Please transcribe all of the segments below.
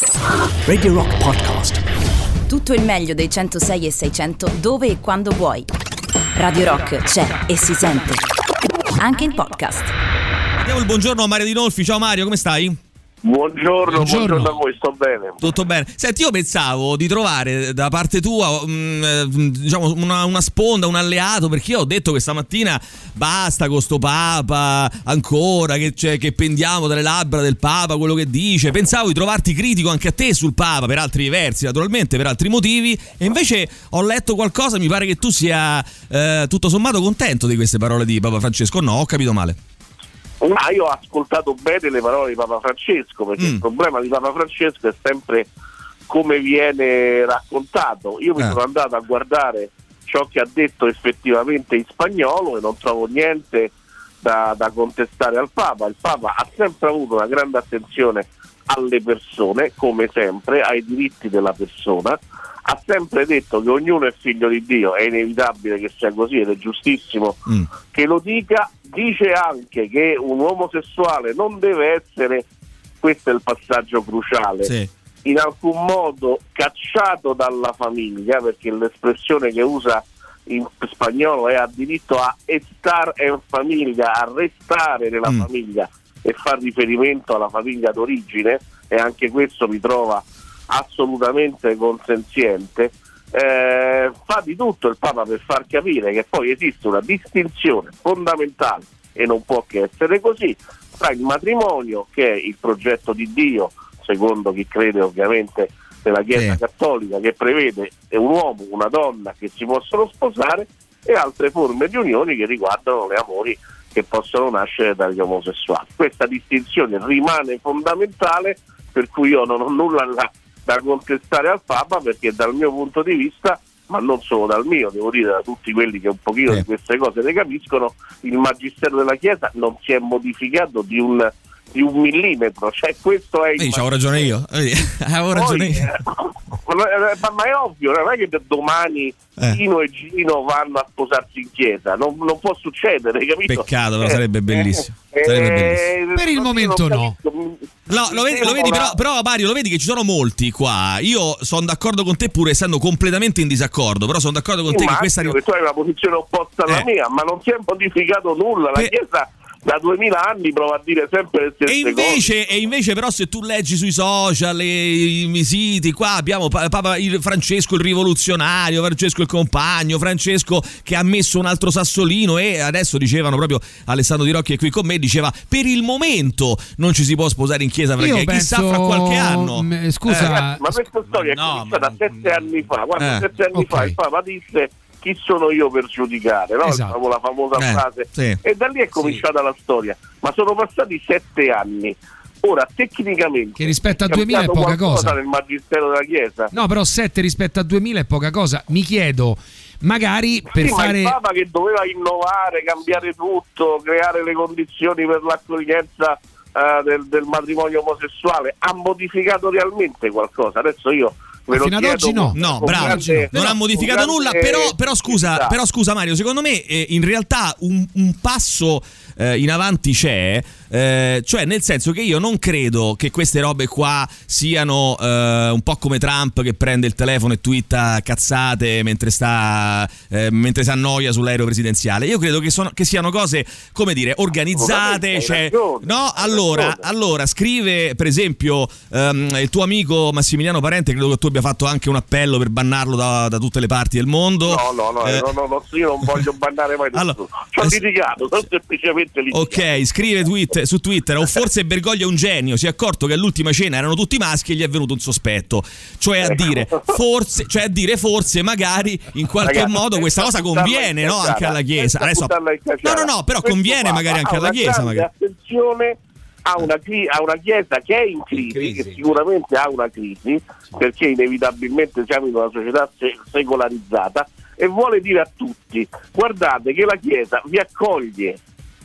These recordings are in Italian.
Radio Rock Podcast. Tutto il meglio dei 106 e 600 dove e quando vuoi. Radio Rock c'è e si sente. Anche in podcast. Diamo il buongiorno a Mario Di Nolfi. Ciao Mario, come stai? Buongiorno, Buongiorno. buongiorno, a voi, sto bene. Tutto bene. Senti, io pensavo di trovare da parte tua mm, eh, diciamo una, una sponda, un alleato, perché io ho detto che stamattina basta con sto Papa, ancora, che, c'è- che pendiamo dalle labbra del Papa, quello che dice. Pensavo di trovarti critico anche a te sul Papa, per altri versi, naturalmente, per altri motivi, e invece ho letto qualcosa, mi pare che tu sia eh, tutto sommato contento di queste parole di Papa Francesco. No, ho capito male. Ma io ho ascoltato bene le parole di Papa Francesco, perché Mm. il problema di Papa Francesco è sempre come viene raccontato. Io mi Eh. sono andato a guardare ciò che ha detto effettivamente in spagnolo e non trovo niente da, da contestare al Papa. Il Papa ha sempre avuto una grande attenzione alle persone, come sempre, ai diritti della persona. Ha sempre detto che ognuno è figlio di Dio, è inevitabile che sia così ed è giustissimo Mm. che lo dica, dice anche che un omosessuale non deve essere, questo è il passaggio cruciale, Sì. in alcun modo cacciato dalla famiglia, perché l'espressione che usa in spagnolo è ha diritto a estar en famiglia, a restare nella Mm. famiglia e far riferimento alla famiglia d'origine e anche questo mi trova assolutamente consenziente. Eh, fa di tutto il Papa per far capire che poi esiste una distinzione fondamentale e non può che essere così tra il matrimonio che è il progetto di Dio secondo chi crede ovviamente nella Chiesa Sì. cattolica che prevede un uomo, una donna che si possono sposare e altre forme di unioni che riguardano le amori che possono nascere dagli omosessuali. Questa distinzione rimane fondamentale per cui io non ho nulla da, da contestare al Papa perché dal mio punto di vista, ma non solo dal mio, devo dire da tutti quelli che un pochino Sì. di queste cose ne capiscono, il Magistero della Chiesa non si è modificato di un, di un millimetro, cioè questo è il Vedi, c'avevo ragione io. Avevo ragione poi, io. eh, ma, ma è ovvio, non è che da domani Eh. Gino e Gino vanno a sposarsi in chiesa, non, non può succedere, capito? Peccato, però sarebbe bellissimo. Eh, Sarebbe eh, bellissimo. Per il momento no. No, lo vedi, lo vedi però, però, Mario, lo vedi che ci sono molti qua. Io sono d'accordo con te pur essendo completamente in disaccordo, però sono d'accordo con te che questa che tu hai una posizione opposta alla Eh. mia, ma non si è modificato nulla. La Chiesa da duemila anni prova a dire sempre le stesse E cose. invece, e invece, però, se tu leggi sui social, i, i siti, qua abbiamo Pa- Papa il Francesco il rivoluzionario, Francesco il compagno, Francesco che ha messo un altro sassolino e adesso dicevano proprio Alessandro Di Rocchi è qui con me, diceva per il momento non ci si può sposare in chiesa perché Io chissà penso- fra qualche anno. m- Scusa, Ragazzi, ma questa storia No, è cominciata ma- sette anni fa. Guarda, Eh, sette anni ok. fa il Papa disse chi sono io per giudicare, no? Esatto. la famosa Eh, frase. sì. E da lì è cominciata la storia. Ma sono passati sette anni. Ora, tecnicamente, Che rispetto a è 2000 è poca cosa. nel magistero della Chiesa. no, però 7 rispetto a 2000 è poca cosa. Mi chiedo, magari per Sì, ma fare... il Papa che doveva innovare, cambiare tutto, creare le condizioni per l'accoglienza eh, del, del matrimonio omosessuale, ha modificato realmente qualcosa? Adesso io ve fino ad oggi no. No, bravo, grande- non ha modificato nulla, però, però scusa, però scusa Mario, secondo me eh, in realtà un, un passo eh, in avanti c'è, eh, cioè nel senso che io non credo che queste robe qua siano eh, un po' come Trump che prende il telefono e twitta cazzate mentre sta eh, mentre si annoia sull'aereo presidenziale. Io credo che, sono, che siano cose, come dire, organizzate. Cioè, ragione, no, allora, allora, scrive per esempio ehm, il tuo amico Massimiliano Parente, credo che tu abbia fatto anche un appello per bannarlo da, da tutte le parti del mondo. No, no, no, Eh, no, no, no, io non voglio bannare mai Allora, nessuno. Ci ho eh, litigato, sono semplicemente litigato. Ok, scrive tweet, su Twitter, o forse Bergoglio è un genio, si è accorto che all'ultima cena erano tutti maschi e gli è venuto un sospetto. Cioè a Ecco. dire, forse, cioè a dire forse magari in qualche Ragazzi, modo questa cosa conviene no, anche alla Chiesa. Adesso, no, no, no, però conviene magari anche alla Chiesa. Magari. attenzione a una, cri- a una chiesa che è in crisi, crisi. che sicuramente ha una crisi, perché inevitabilmente siamo in una società se- secolarizzata e vuole dire a tutti guardate che la chiesa vi accoglie,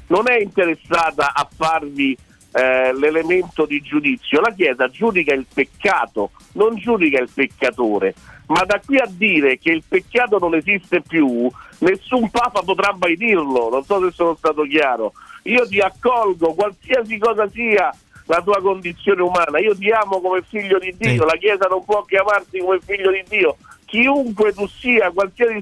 non è interessata a farvi eh, l'elemento di giudizio, la chiesa giudica il peccato, non giudica il peccatore. Ma da qui a dire che il peccato non esiste più, nessun papa potrà mai dirlo, non so se sono stato chiaro. Io ti accolgo, qualsiasi cosa sia, la tua condizione umana. Io ti amo come figlio di Dio, la Chiesa non può chiamarti come figlio di Dio. Chiunque tu sia, qualsiasi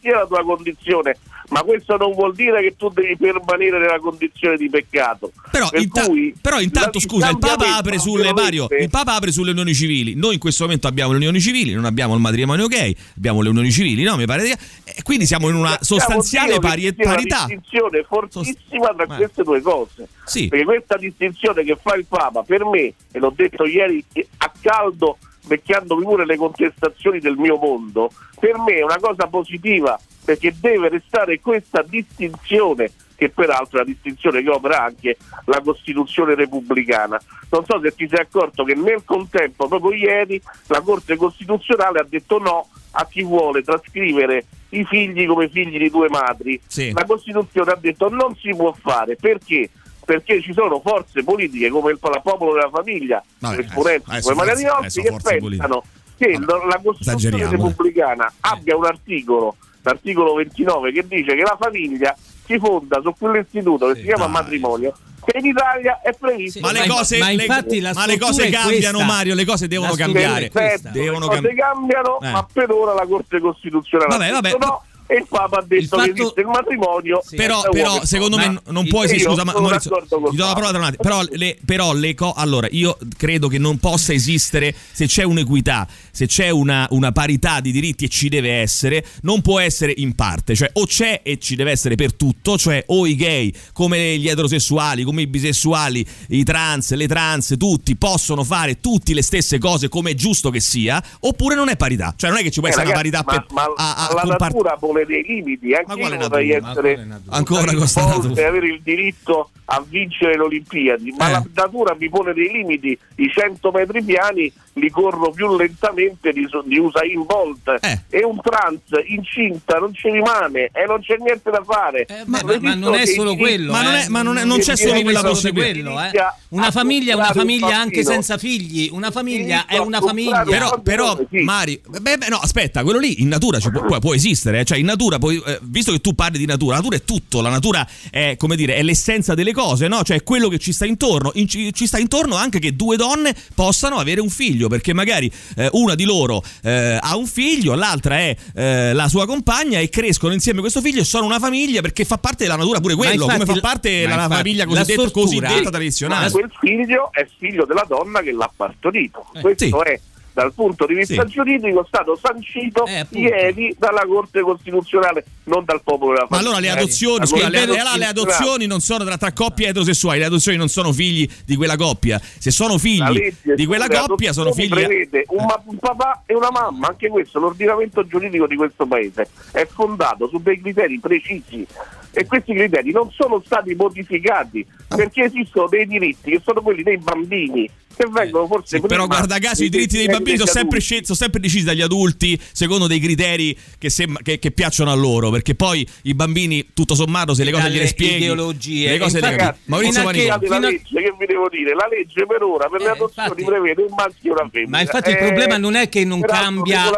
sia la tua condizione, ma questo non vuol dire che tu devi permanere nella condizione di peccato. Però, Per inta- cui, però intanto la- scusa, il Papa apre sulle Mario, il Papa apre sulle unioni civili. Noi in questo momento abbiamo le unioni civili, non abbiamo il matrimonio gay, abbiamo le unioni civili, no? Mi pare di- e quindi siamo in una sostanziale pari- sia una parità. distinzione fortissima tra queste due cose. Sì. Perché questa distinzione che fa il Papa, per me, e l'ho detto ieri a caldo, vecchiandomi pure le contestazioni del mio mondo, per me è una cosa positiva perché deve restare questa distinzione che peraltro è una distinzione che opera anche la Costituzione repubblicana. Non so se ti sei accorto che nel contempo, proprio ieri, la Corte Costituzionale ha detto no a chi vuole trascrivere i figli come figli di due madri. Sì. La Costituzione ha detto non si può fare perché? Perché ci sono forze politiche come il popolo della famiglia, Vabbè, esponenti adesso come Maria forze- Rinaldi, adesso che pensano che Vabbè, la- la Costituzione eh. repubblicana abbia un articolo, l'articolo 29, che dice che la famiglia si fonda su quell'istituto che Sì, si chiama dai. matrimonio, che in Italia è previsto. Ma le cose, ma le- ma le cose cambiano. Mario. Le cose devono cambiare. questa. Devono le cose cambiare. cambiano, Eh. ma per ora la Corte Costituzionale Vabbè, vabbè. no e il Papa ha detto Il che fatto- esiste il matrimonio. Sì. Però, però secondo donna. me non esistere. sono Scusa, ma- Maurizio, ti do la parola tra un attimo. Però, le, però le co- allora io credo che non possa esistere se c'è un'equità, se c'è una, una parità di diritti e ci deve essere, non può essere in parte. Cioè, o c'è e ci deve essere per tutto, cioè o i gay, come gli eterosessuali, come i bisessuali, i trans, le trans, tutti possono fare tutti le stesse cose come è giusto che sia, oppure non è parità. Cioè, non è che ci può Eh, essere ragazzi, una parità ma, per, ma a, a la natura pone dei limiti, anche io vorrei essere? Ancora volte natura. avere il diritto a vincere le Olimpiadi, ma Eh. la natura mi pone dei limiti, i 100 metri piani li corro più lentamente di, di Usain Bolt Eh. e un trans incinta non ci rimane e non c'è niente da fare. Eh, ma, ma- ma non è solo quello, Ma non eh. è- ma non è- non c'è solo quella possibilità. quello, eh. Una famiglia è una famiglia anche senza figli. Una famiglia è una famiglia. Però, però Sì. Mari, beh, beh, no, aspetta, quello lì in natura ci può, può- esistere, eh. cioè in natura, poi, eh, visto che tu parli di natura, la natura è tutto, la natura è, come dire, è l'essenza delle cose, no? Cioè è quello che ci sta intorno, In- ci, ci sta intorno anche che due donne possano avere un figlio, perché magari eh, una di loro eh, ha un figlio, l'altra è eh, la sua compagna e crescono insieme questo figlio e sono una famiglia perché fa parte della natura pure quello, come infatti- fa parte la, infatti famiglia la cosiddetta, struttura- cosiddetta Ma tradizionale. quel figlio è figlio della donna che l'ha partorito. Questo sì. è dal punto di vista Sì. giuridico stato sancito Eh, ieri dalla Corte Costituzionale, non dal popolo della Ma allora le adozioni, scusa, le, le- le adozioni non sono tra, tra coppie eterosessuali, le adozioni non sono figli di quella coppia. Se sono figli di quella coppia, sono adozioni figli. prevede un, ma- un papà e una mamma, anche questo, l'ordinamento giuridico di questo paese è fondato su dei criteri precisi e questi criteri non sono stati modificati Ah. perché esistono dei diritti che sono quelli dei bambini che vengono forse Sì, però guarda caso i diritti dei bambini sono sempre, scelti- sono sempre decisi dagli adulti secondo dei criteri che, sem- che- che piacciono a loro perché poi i bambini tutto sommato se le cose gliele spieghi ideologie. le cose le. Ragazzi, Maurizio fino a che- Panico Scusate, la fino a- legge, che vi devo dire? La legge per ora per le Eh, adozioni infatti- prevede un maschio e una femmina. Ma infatti il Eh, problema non è che non cambia-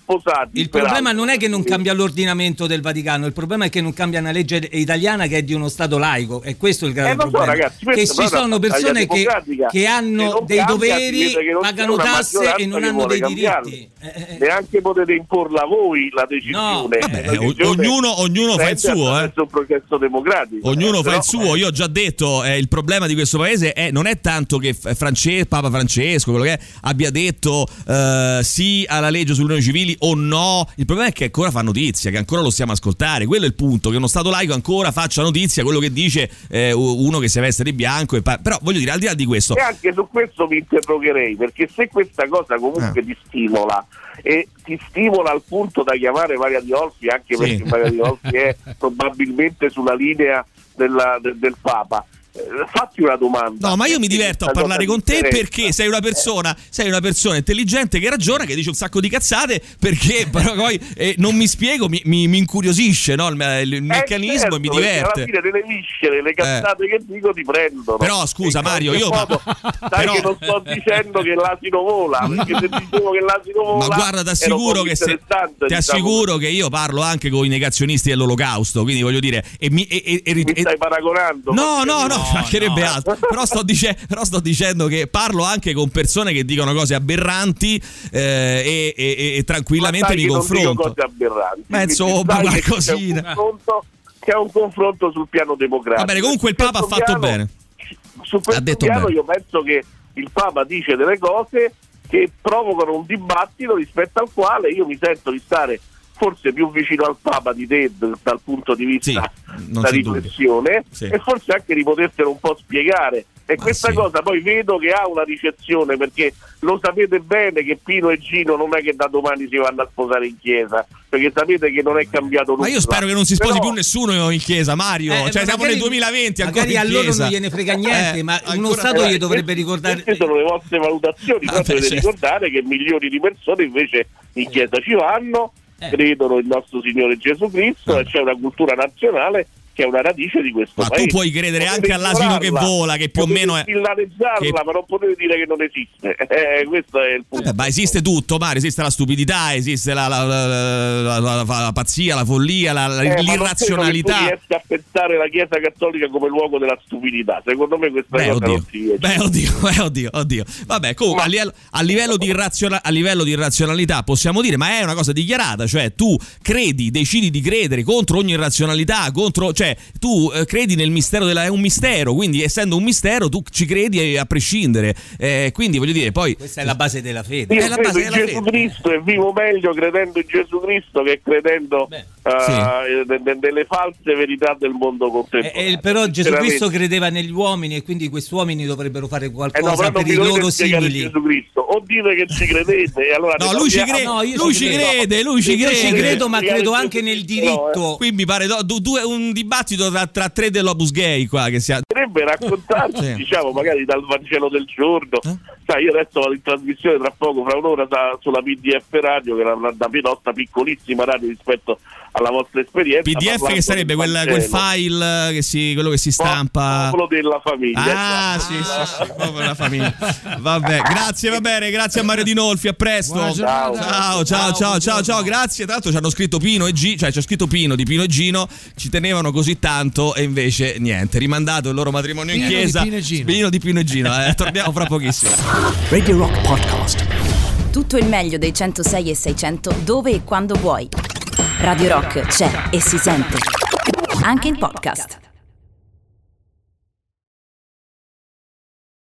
sposati, Il problema non è che non cambia l'ordinamento del Vaticano, il problema è che non cambia una legge italiana che è di uno Stato laico. E questo è il grave Eh, lo so, problema. ragazzi, che ci sono persone che, che che hanno non dei cambia, doveri, che pagano tasse e non che hanno dei cambiarlo. diritti. Eh, eh, Neanche potete imporla voi la decisione. No, vabbè, La o- decisione ognuno- ognuno fa il suo, eh. attraverso un processo democratico. Ognuno Eh, fa però, il suo, io ho già detto, eh, il problema di questo paese è, non è tanto che F- France- Papa Francesco, quello che è, abbia detto eh, sì alla legge sulle unioni civili o no, il problema è che ancora fa notizia, che ancora lo stiamo a ascoltare, quello è il punto, che uno Stato laico ancora faccia notizia quello che dice eh, uno che si veste di bianco, e pa- però voglio dire, al di là di questo, E anche su questo mi interrogherei, perché se questa cosa comunque Eh. ti stimola e ti stimola al punto da chiamare Maria Di Olfi, anche Sì. perché Maria Di Olfi è probabilmente sulla linea della- del, del Papa, fatti una domanda. No, ma io mi diverto a parlare con te perché sei una persona, sei una persona intelligente che ragiona, che dice un sacco di cazzate, perché però poi eh, non mi spiego, mi, mi- mi incuriosisce no, il, il Eh, meccanismo certo, e mi perché diverte. Alla fine delle viscere, le cazzate che dico ti prendono. Però, scusa, qualche Mario, io- modo, sai però- che non sto dicendo che l'asino vola, perché se dicevo che l'asino vola Ma guarda, ti assicuro, che, se, ti diciamo assicuro che io parlo anche con i negazionisti dell'olocausto, quindi voglio dire, e mi, e, e- e- Mi e- stai paragonando? No, no, no, ci mancherebbe no. altro. Però sto, dice- però sto dicendo che parlo anche con persone che dicono cose aberranti eh, e, e- e tranquillamente mi che non dico confronto. cose aberranti. Ma insomma, qualcosina. C'è un, confronto, c'è un confronto sul piano democratico. Va bene, comunque il Papa ha fatto piano- bene. Su questo Ha detto piano bene. io penso che il Papa dice delle cose che provocano un dibattito rispetto al quale io mi sento di stare forse più vicino al Papa di te dal punto di vista Sì, della riflessione Sì. e forse anche di poterselo un po' spiegare. E Ma questa sì. cosa poi vedo che ha una ricezione perché lo sapete bene che Pino e Gino non è che da domani si vanno a sposare in chiesa, perché sapete che non è cambiato nulla. Ma io spero che non si sposi Però- più nessuno in chiesa, Mario. Eh, cioè, ma siamo magari- nel 2020 ancora magari in a loro non gliene frega niente, Eh, ma uno ancora- Stato Eh, gli dovrebbe ricordare. Queste sono le vostre valutazioni, però Vabbè, dovete certo. ricordare che milioni di persone invece in chiesa ci vanno. Credono in nostro Signore Gesù Cristo Vabbè. e c'è una cultura nazionale che è una radice di questo Ma tu paese. puoi credere Potete anche all'asino che vola, che più o meno è- che- ma non potete dire che non esiste. Eh, questo è il punto. Vabbè, ma esiste tutto, Mario. Esiste la stupidità, esiste la, la- la- la- pazzia, la follia, Eh, ma non tu l'irrazionalità. riesca a pensare la Chiesa Cattolica come luogo della stupidità. Secondo me questa Beh, cosa oddio. non si. Beh, oddio, beh, oddio, oddio. Vabbè, comunque Ma- a livello, a livello di irraziona- a livello di irrazionalità possiamo dire, ma è una cosa dichiarata, cioè tu credi, decidi di credere contro ogni irrazionalità, contro, cioè tu eh, credi nel mistero della è un mistero, quindi essendo un mistero tu ci credi a prescindere. Eh, quindi voglio dire, poi Questa è la base della fede. Io È la credo base in della Gesù fede. Cristo e vivo meglio credendo in Gesù Cristo che credendo Beh. Eh, de- de- delle false verità del mondo Eh, contemporaneo. eh, però Gesù. Cristo credeva negli uomini e quindi questi uomini dovrebbero fare Eh no, qualcosa però non per i loro simili. Gesù Cristo. O dite che ci credete, e allora No, lui ci crede, No, lui ci credo. crede, lui ci Io ci crede. credo, ma credo anche nel Cristo, no, eh. diritto. Qui mi pare do- du- due- un dibattito tra, tra tre dell'Opus Gay qua che sia potrebbe raccontarci, Sì. diciamo, magari dal Vangelo del giorno. Eh? Sai, io adesso vado in trasmissione tra poco, fra un'ora, sulla PDF Radio, che è una, una nostra piccolissima radio rispetto alla vostra esperienza. PDF che sarebbe quel, quel file che si, quello che si stampa. Popolo della famiglia. Ah, esatto. sì, sì, sì, proprio la famiglia. Vabbè, grazie, va bene, grazie a Mario Dinolfi, a presto. Ciao, ciao, ciao, ciao, ciao, grazie. Tra l'altro ci hanno scritto Pino e G, cioè c'è scritto Pino di Pino e Gino, ci tenevano così tanto e invece niente, rimandato il loro matrimonio in di chiesa. Pino Gino. Pino di Pino e Gino, eh, torniamo fra pochissimo. Radio Rock Podcast. Tutto il meglio dei 106 e 600 dove e quando vuoi. Radio Rock c'è e si sente. Anche in podcast.